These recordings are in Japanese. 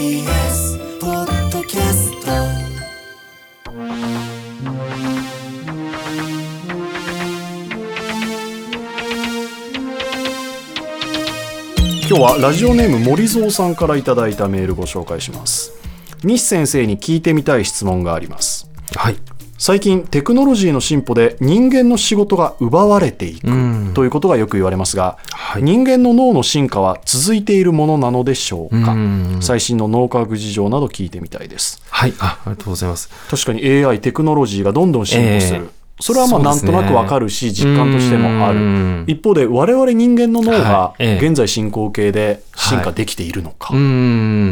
TBS ポッドキャスト今日はラジオネーム森蔵さんからいただいたメールご紹介します。西先生に聞いてみたい質問があります。はい。最近テクノロジーの進歩で人間の仕事が奪われていくん。ということがよく言われますが、はい。人間の脳の進化は続いているものなのでしょうか？うん。最新の脳科学事情など聞いてみたいです。はい。あ、ありがとうございます。確かに AI テクノロジーがどんどん進歩する、ええ。それはまあなんとなくわかるし、実感としてもある。うん。一方で我々人間の脳がはい。ええ。現在進行形で進化できているのか、うー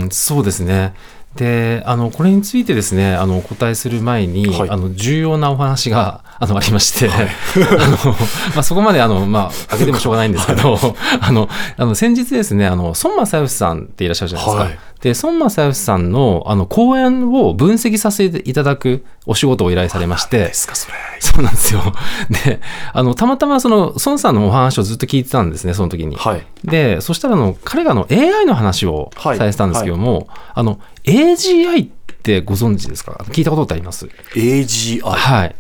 ん、そうですね。で、あの、これについてですね、あの、お答えする前に、はい。あの、重要なお話が、あの、ありまして、あの、まあ、そこまで、あの、まあ、開けてもしょうがないんですけど、あの、あの、先日ですね、あの、孫正義さんっていらっしゃるじゃないですか。はいで、孫正義さんの、あの、講演を分析させていただくお仕事を依頼されまして、ですかそれ。そうなんですよ。で、あの、たまたまその、孫さんのお話をずっと聞いてたんですね、その時に。はい。で、そしたらあの、彼があの AI の話をはい。されてたんですけども、あの、AGI ってご存知ですか？聞いたことってあります？AGI はい。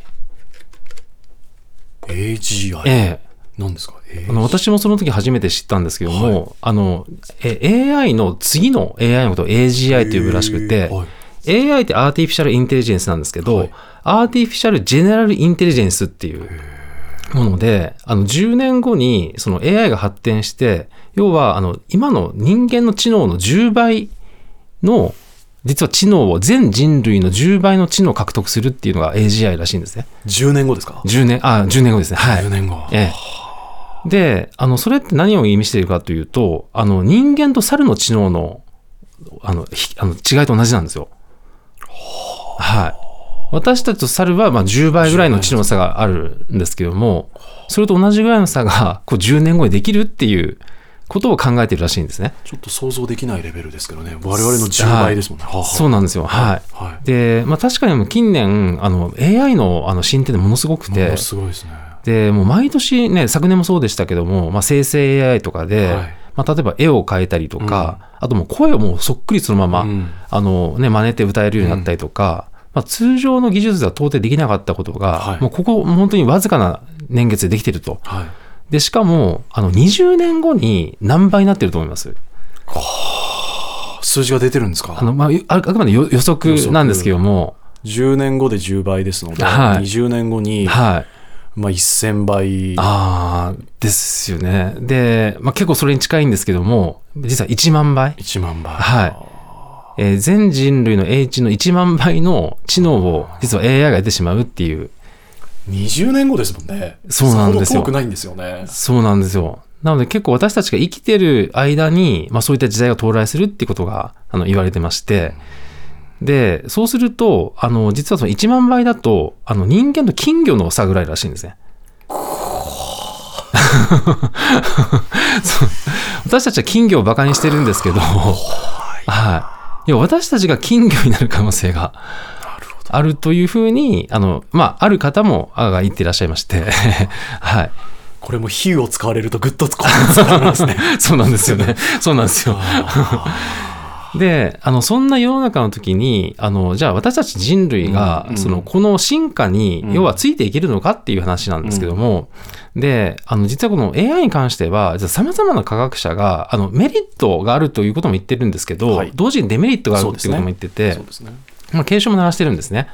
AGI、ええ。何ですか、A- あの私もその時初めて知ったんですけども、あの、え AI の次の AI のことを AGI と呼ぶらしくて、はい。AI ってアーティフィシャルインテリジェンスなんですけど、はい。アーティフィシャルジェネラルインテリジェンスっていうもので、あの10年後にその AI が発展して、要はあの今の人間の知能の10倍の、実は知能を全人類の10倍の知能を獲得するっていうのが AGI らしいんですね。10年後ですか？10年、あ、10年後ですね。はい。10年後。ええ。で、あの、それって何を意味しているかというと、あの、人間と猿の知能の、あの、ひあの違いと同じなんですよ。はい。私たちと猿は、まあ、10倍ぐらいの知能差があるんですけども、それと同じぐらいの差が、こう、10年後にできるっていうことを考えているらしいんですね。ちょっと想像できないレベルですけどね我々の10倍ですもんね、はあはあそうなんですよ。はい。はいで、まあ、確かに近年、あの、AI のあの進展でものすごくてもの、すごいですねでもう毎年ね昨年もそうでしたけども、まあ、生成 AI とかで、はい。まあ、例えば絵を描いたりとか、あともう声をもうそっくりそのまま、うん。あのね、真似て歌えるようになったりとか、まあ、通常の技術では到底できなかったことが、はい。もうここ本当にわずかな年月でできてると。はい。でしかもあの20年後に何倍になってると思います？数字が出てるんですか？あの、まあ、ああくまで予予測なんですけども、10年後で10倍ですので、はい。20年後に、はい、まあ、1000倍。ああですよね。で、まあ、結構それに近いんですけども実は1万倍。1万倍。はい。えー全人類の英知の1万倍の知能を実は AI が得てしまうっていう、20年後ですもんね。そうなんですよ。ないんですよね。そうなんですよ。なので結構私たちが生きてる間に、まあそういった時代が到来するっていうことがあの言われてまして、で、そうすると、あの、実はその1万倍だと、あの人間と金魚の差ぐらいらしいんですね。私たちは金魚をバカにしてるんですけど、はい。いや私たちが金魚になる可能性があるというふうに、あの、まあ、ある方も、あが言っていらっしゃいまして、はい。これも比喩を使われるとぐっと使われますね そうなんですよね。そうなんですよ。で、あの、そんな世の中の時に、あの、じゃあ私たち人類が、その、この進化に、うん。要はついていけるのかっていう話なんですけども、で、あの、実はこの AI に関しては、様々な科学者が、あの、メリットがあるということも言ってるんですけど、はい。同時にデメリットがあるっていうことも言ってて、そうですね。まあ、警鐘も鳴らしてるんですね。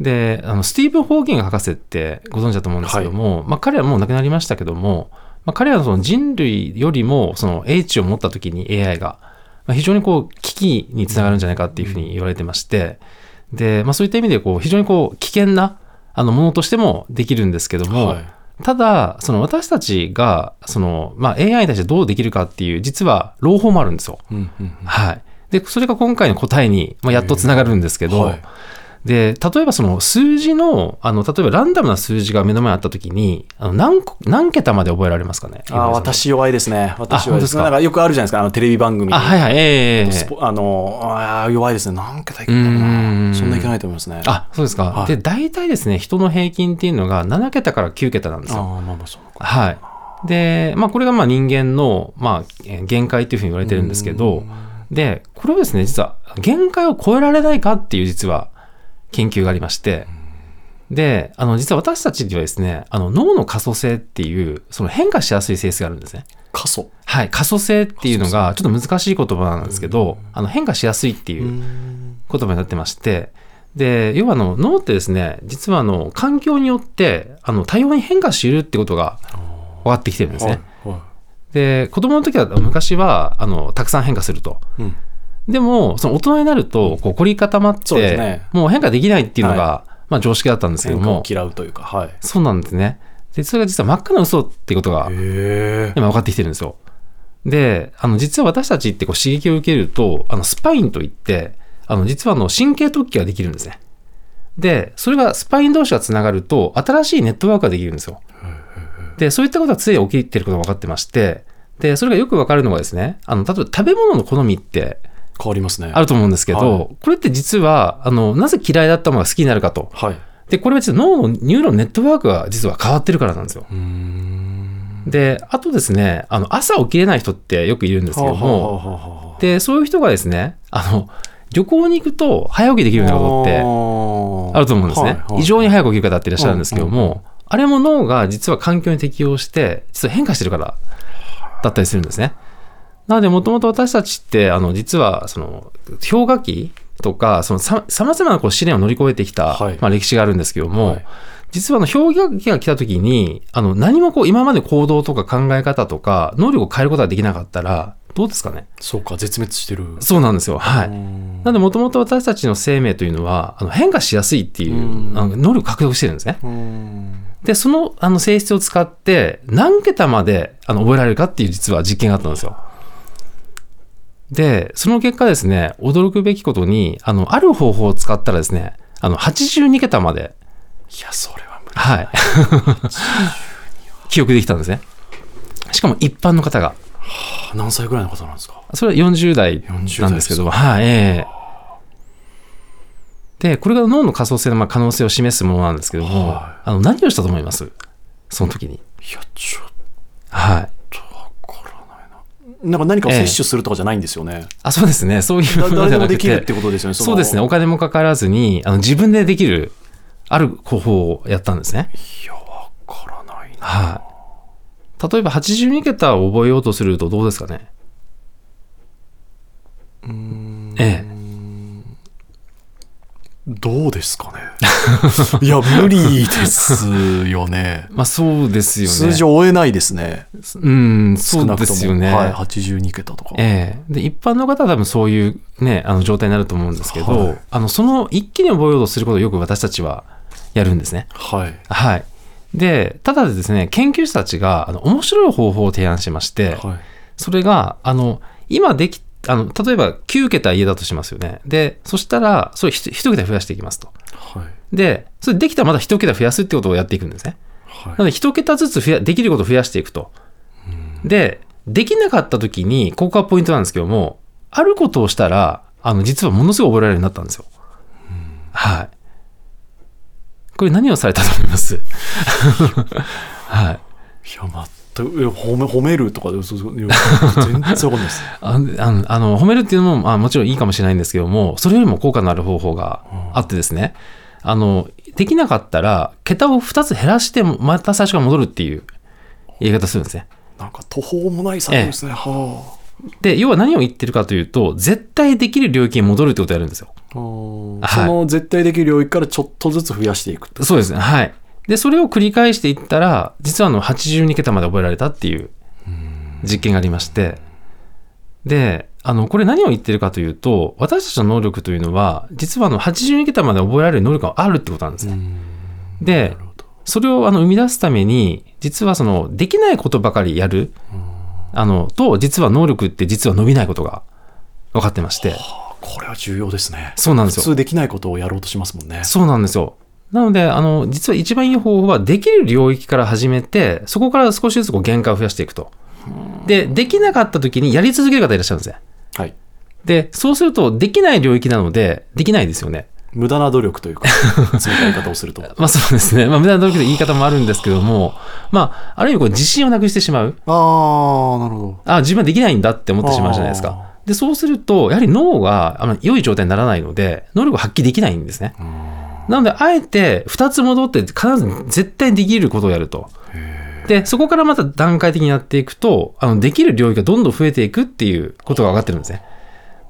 で、あのスティーブン・ホーキング博士ってご存知だと思うんですけども、まあ、彼はもう亡くなりましたけども、まあ、彼はその人類よりもその英知を持った時に AI が、まあ、非常にこう危機につながるんじゃないかっていうふうに言われてまして、で、まあ、そういった意味でこう非常にこう危険なあのものとしてもできるんですけども、はいただ、その私たちがその、まあ、AI に対してどうできるかっていう、実は朗報もあるんですよ。うんうんうんはい。で、それが今回の答えに、まあ、やっとつながるんですけど、はいで、例えばその数字の、あの、例えばランダムな数字が目の前にあったときに、あの何個、何桁まで覚えられますかね？あー私弱いですね。私弱いです。ですか？なんかよくあるじゃないですか。あのテレビ番組あ、はいはい、ええスポあのあー弱いですね。何桁いくんだそんないけないと思いますね。あ、そうですか。はい。で、大体ですね、人の平均っていうのが7桁から9桁なんですよ。あーまあまあそうか。はい。で、まあ、これがまあ人間の、まあ、えー限界というふうに言われてるんですけど、で、これはですね、実は限界を超えられないかっていう実は研究がありまして、で、あの、実は私たちにはですね、あの、脳の可塑性っていう、その変化しやすい性質があるんですね。過疎はい、可塑性っていうのがちょっと難しい言葉なんですけど、あの変化しやすいっていう言葉になってまして、で、要はあの脳ってですね、実はあの環境によってあの多様に変化し得るってことが分かってきてるんですね。で、子供の時は昔はあのたくさん変化すると。いうんでも、その大人になるとこう凝り固まって、ねもう変化できないっていうのが、まあ常識だったんですけども嫌うというかはいそうなんですね。で、それが実は真っ赤な嘘っていうことが今分かってきてるんですよ。で、あの、実は私たちってこう刺激を受けると、あの、スパインといって、あの、実はあの、神経突起ができるんですね。で、それがスパイン同士がつながると、新しいネットワークができるんですよ。で、そういったことが常に起きてることが分かってまして、で、それがよく分かるのがですね、あの、例えば食べ物の好みって変わりますねあると思うんですけど、はいこれって実は、あの、なぜ嫌いだったものが好きになるかと。はいで、これは実は脳のニューロンネットワークが実は変わってるからなんですよ。うーんで、あとですね、あの、朝起きれない人ってよくいるんですけども、で、そういう人がですね、あの、旅行に行くと早起きできるようなことってあると思うんですね。はいはい異常に早く起きる方っていらっしゃるんですけども、あれも脳が実は環境に適応して、実は変化してるからだったりするんですね。なので、もともと私たちって、あの、実は、その、氷河期とか、そのさ、さまざまなこう試練を乗り越えてきた、はいまあ、歴史があるんですけども、はい実はあの氷河期が来た時に、あの何もこう今まで行動とか考え方とか能力を変えることができなかったら、どうですかね？そうか絶滅してるそうなんですよ。はい。うんなんで、もともと私たちの生命というのは、あの変化しやすいっていううんあの能力を獲得してるんですね。うんで、そのあの性質を使って、何桁まであの覚えられるかっていう実は実験があったんですよ。で、その結果ですね、驚くべきことに、あの、ある方法を使ったらですね、あの、82桁まで、いやそれは無理はい。記憶できたんですね。しかも一般の方が。何歳ぐらいの方なんですか？それは40代なんですけども、はい、ええで、これが脳の可塑性のまあ可能性を示すものなんですけども、はあの何をしたと思います？その時に。いやちょっはい。なんか何かを摂取するとかじゃないんですよね、あ、そうですね。そういうもだ誰でのじゃなくもできるってて、ことですよねのそうですね。お金もかからずに、あの自分でできる、ある方法をやったんですね。いやわからないなはい。例えば82桁を覚えようとするとどうですかね？ええ。どうですかね。いや無理ですよね。まあそうですよね。数字を追えないですね。うん、そうですよね。はい、82桁とか、ええ。で一般の方は多分そういう、ね、あの状態になると思うんですけど、はい。あのその一気に覚えようとすることをよく私たちはやるんですね。はい。はい、でただでですね研究者たちがあの面白い方法を提案しまして、はい。それがあの今できあの例えば9桁家だとしますよね。でそしたらそれ1桁増やしていきますと。はいでそれできたらまた1桁増やすってことをやっていくんですね。はいなので、一桁ずつ増やできることを増やしていくと。で、できなかった時に、ここがポイントなんですけども、あることをしたら、あの、実はものすごい覚えられるようになったんですよ。はい。これ何をされたと思います？はい。いや褒め褒めるとか全然わかんないです ああのあの褒めるっていうのも、まあ、もちろんいいかもしれないんですけども、それよりも効果のある方法があってですね、あの、できなかったら、桁を2つ減らして、また最初から戻るっていう言い方するんですね。なんか途方もない作業ですね、はで、要は何を言ってるかというと、絶対できる領域に戻るってことをやるんですよ。はいその絶対できる領域からちょっとずつ増やしていくってそうですね。はい。で、それを繰り返していったら、実はあの82桁まで覚えられたっていう実験がありまして、で、あの、これ何を言ってるかというと、私たちの能力というのは、実はあの82桁まで覚えられる能力があるってことなんですね。でそれをあの生み出すために、実はその、できないことばかりやる、あの、と、実は能力って実は伸びないことが分かってまして、あこれは重要ですね。そうなんですよ。普通できないことをやろうとしますもんね。そうなんですよ。なので、あの、実は一番いい方法は、できる領域から始めて、そこから少しずつこう限界を増やしていくと。で、できなかった時にやり続ける方いらっしゃるんですね。はいで、そうすると、できない領域なので、できないですよね。無駄な努力というか 冷たい言い方をするとまあそうですね。まあ無駄な努力で言い方もあるんですけども、まあ、ある意味こう自信をなくしてしまう。ああなるほどあ、自分はできないんだって思ってしまうじゃないですか。で、そうすると、やはり脳があの良い状態にならないので、能力を発揮できないんですね。なので、あえて2つ戻って、必ず絶対できることをやると。で、そこからまた段階的にやっていくと、あの、できる領域がどんどん増えていくっていうことが分かってるんですね。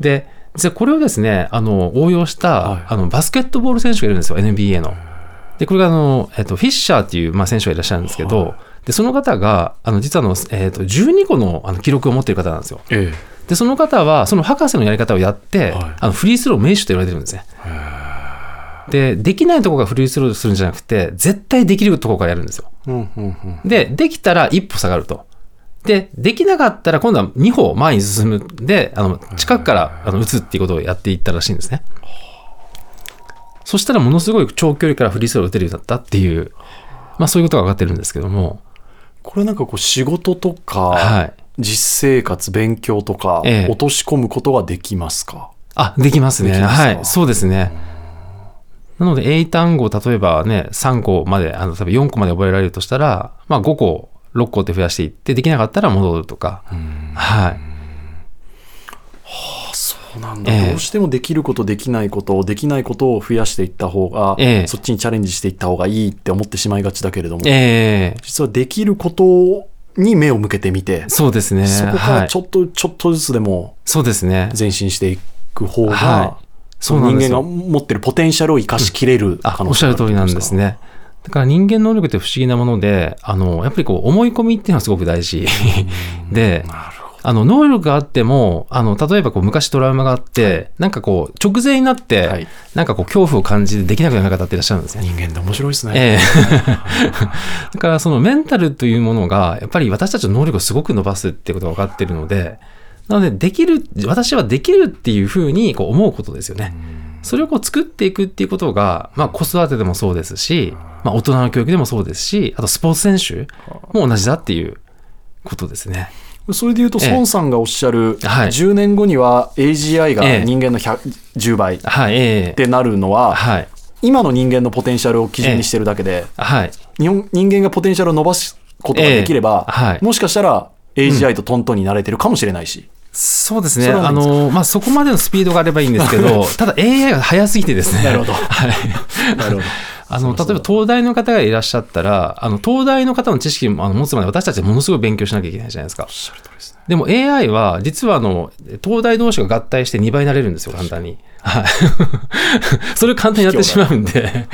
で、実はこれをですね、あの、応用した、はいあの、バスケットボール選手がいるんですよ、NBA の。で、これがあの、えっと、フィッシャーっていう、まあ、選手がいらっしゃるんですけど、で、その方が、あの、実はあの、えっと、12個のあの記録を持っている方なんですよ。えで、その方は、その博士のやり方をやって、はいあのフリースロー名手と言われてるんですね。で、できないところがフリースローするんじゃなくて、絶対できるところからやるんですよ。えうんうんうんで、できたら一歩下がると。で、できなかったら今度は2歩前に進む。で、あの、近くからあの打つっていうことをやっていったらしいんですね。そしたらものすごい長距離からフリースローを打てるようになったっていう、まあそういうことが分かってるんですけども、これなんかこう仕事とか、はい。実生活勉強とか、ええ落とし込むことができますか？あ、できますね。できますか？はい。そうですね。なので、英単語を例えばね、3個まで、あの、例えば4個まで覚えられるとしたら、まあ5個、6個って増やしていって、できなかったら戻るとか。はい。そうなんだ、ええどうしてもできることできないことをできないことを増やしていった方が、ええそっちにチャレンジしていった方がいいって思ってしまいがちだけれども、ええ実はできることに目を向けてみて、そうですね。そこかはいらちょっと、ちょっとずつでもそうですね。前進していく方が、はいその人間が持ってるポテンシャルを生かしきれるあ可、能おっしゃ性があるる通りなんですね。だから人間能力って不思議なもので、あの、やっぱりこう思い込みっていうのはすごく大事。で、あの、能力があっても、あの、例えばこう昔トラウマがあって、なんかこう直前になって、はい。なんかこう恐怖を感じてできなくなる方っていらっしゃるんですね。人間って面白いですね。ええ。だからそのメンタルというものが、やっぱり私たちの能力をすごく伸ばすっていうことが分かってるので、なので、できる、私はできるっていうふうにこう思うことですよね。それをこう作っていくっていうことが、まあ子育てでもそうですし、まあ大人の教育でもそうですし、あとスポーツ選手も同じだっていうことですね。それで言うと、ええ。孫さんがおっしゃる、はい。10年後には AGI がええ。人間の100 10倍ってなるのは、はい、今の人間のポテンシャルを基準にしてるだけで、はい。日本人間がポテンシャルを伸ばすことができれば、もしかしたら AGI とトントンになれてるかもしれないし、そうですね。あの、まあ、そこまでのスピードがあればいいんですけど、ただ AI が速すぎてですね。なるほど はい。なるほど。あの、例えば東大の方がいらっしゃったら、あの、東大の方の知識もあの持つまで私たちはものすごい勉強しなきゃいけないじゃないですか。おっしゃる通りですね。でも AI は、実はあの、東大同士が合体して2倍になれるんですよ、簡単に。はい。それ簡単にやってしまうんで。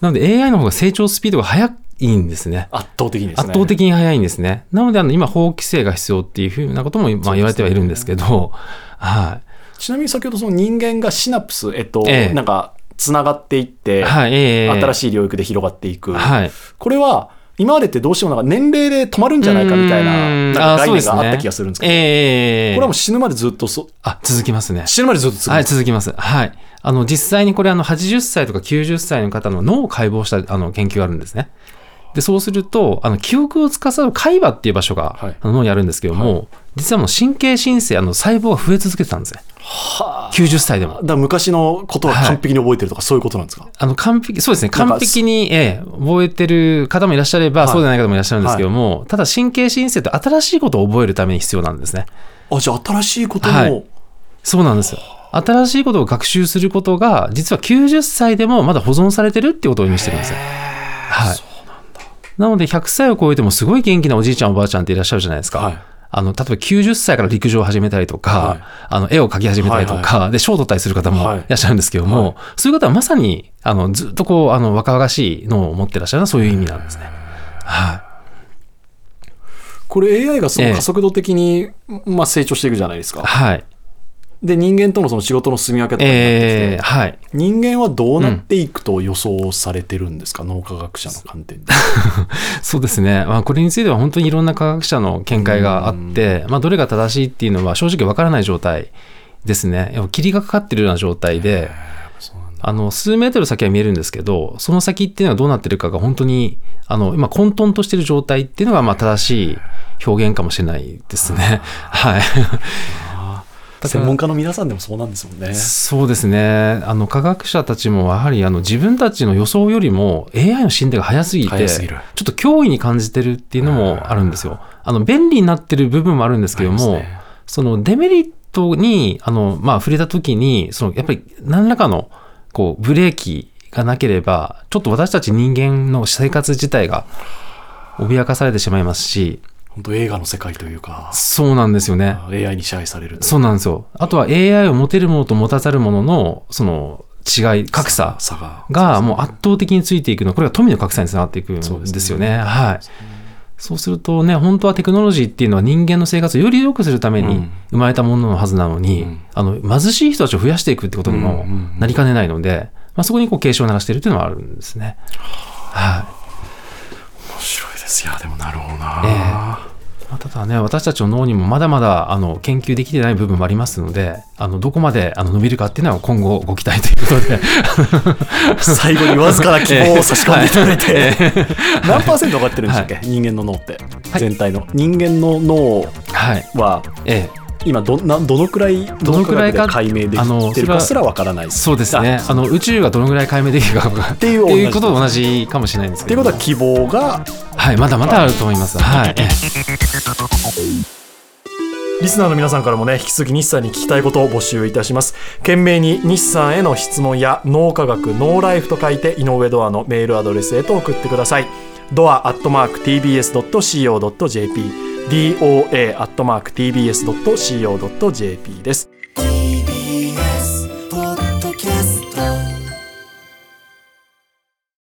なので AI の方が成長スピードが速いんですね。圧倒的にですね。圧倒的に速いんですね。なので、あの、今、法規制が必要っていうふうなことも、まあ、言われてはいるんですけど、はい。ちなみに先ほどその人間がシナプス、えっと、ええなんか、つながっていって、はい、ええ新しい領域で広がっていく。はい。これは、今までってどうしてもなんか年齢で止まるんじゃないかみたいな概念があった気がするんですけど、ええこれはもう死ぬまでずっとそ、あ、続きますね。死ぬまでずっと続くはい、続きます。はい。あの、実際にこれ、あの、80歳とか90歳の方の脳を解剖した、あの、研究があるんですね。で、そうすると、あの、記憶を司る海馬っていう場所が、はいあの脳にあるんですけども、実はもう神経新生、あの、細胞が増え続けてたんですね。90歳でもだ。昔のことは完璧に覚えてるとか、そういうことなんですか？あの、完璧、そうですね、完璧に、ええ、覚えてる方もいらっしゃれば、はいそうでない方もいらっしゃるんですけども、ただ神経新生って新しいことを覚えるために必要なんですね。あ、じゃあ新しいことも、はいそうなんですよ。新しいことを学習することが、実は90歳でもまだ保存されてるっていうことを意味してるんですよ。はい。なので、100歳を超えてもすごい元気なおじいちゃんおばあちゃんっていらっしゃるじゃないですか。はいあの、例えば90歳から陸上を始めたりとか、はいあの、絵を描き始めたりとか、で、賞を取ったりする方もはいいらっしゃるんですけども、はいそういう方はまさに、あの、ずっとこう、あの、若々しい脳を持ってらっしゃるのはそういう意味なんですね。はい。これ AI がそええの加速度的に、まあ、成長していくじゃないですか。はい。で、人間とのその仕事の住み分けとかになってきて、えー、はい。人間はどうなっていくと予想されてるんですか、脳科学者の観点で。そうですね、まあ、これについては本当にいろんな科学者の見解があって、まあ、どれが正しいっていうのは正直わからない状態ですね、霧がかかってるような状態で、あの数メートル先は見えるんですけど、その先っていうのはどうなってるかが本当にあの今、混沌としてる状態っていうのがまあ正しい表現かもしれないですね。はい専門家の皆さんでもそうなんですもんね。そうですね。あの、科学者たちもやはりあの自分たちの予想よりも AI の進展が早すぎて、ちょっと脅威に感じてるっていうのもあるんですよ。あの、便利になってる部分もあるんですけども、ねそのデメリットに、あの、まあ、触れた時に、その、やっぱり何らかの、こう、ブレーキがなければ、ちょっと私たち人間の生活自体が脅かされてしまいますし、本当映画の世界というかそうなんですよね。AI に支配されるそうなんですよ。あとは AI を持てるものと持たざるものの、その違い、格差差ががもう圧倒的についていくの、これが富の格差につながっていくんですよね。はい。そうするとね、本当はテクノロジーっていうのは人間の生活をより良くするためにうん生まれたもののはずなのに、うんあの、貧しい人たちを増やしていくってことにもなりかねないので、まあ、そこにこう警鐘を鳴らしているっていうのはあるんですね。はい。いやでもなるほどな、えまあただね、私たちの脳にもまだまだあの研究できてない部分もありますので、あのどこまであの伸びるかっていうのは今後ご期待ということで。最後にわずかな希望を差し込んでいただいて、ええ。何パーセント上がってるんでしたっけ、人間の脳って、全体の。人間の脳はい。はええ。今どなどのくらいどのくらいか解明できてるかすらわからない。そうですね。あの宇宙がどのぐらい解明できるかっていうことと同じかもしれないんですっていけど。うことは希望がはい、まだまだあると思います。はい。リスナーの皆さんからもね引き続き日産に聞きたいことを募集いたします懸命に日産への質問や脳科学ノーライフと書いて井上ドアのメールアドレスへと送ってくださいドアアットマーク TBS.CO.JP doa アットマーク TBS.CO.JP です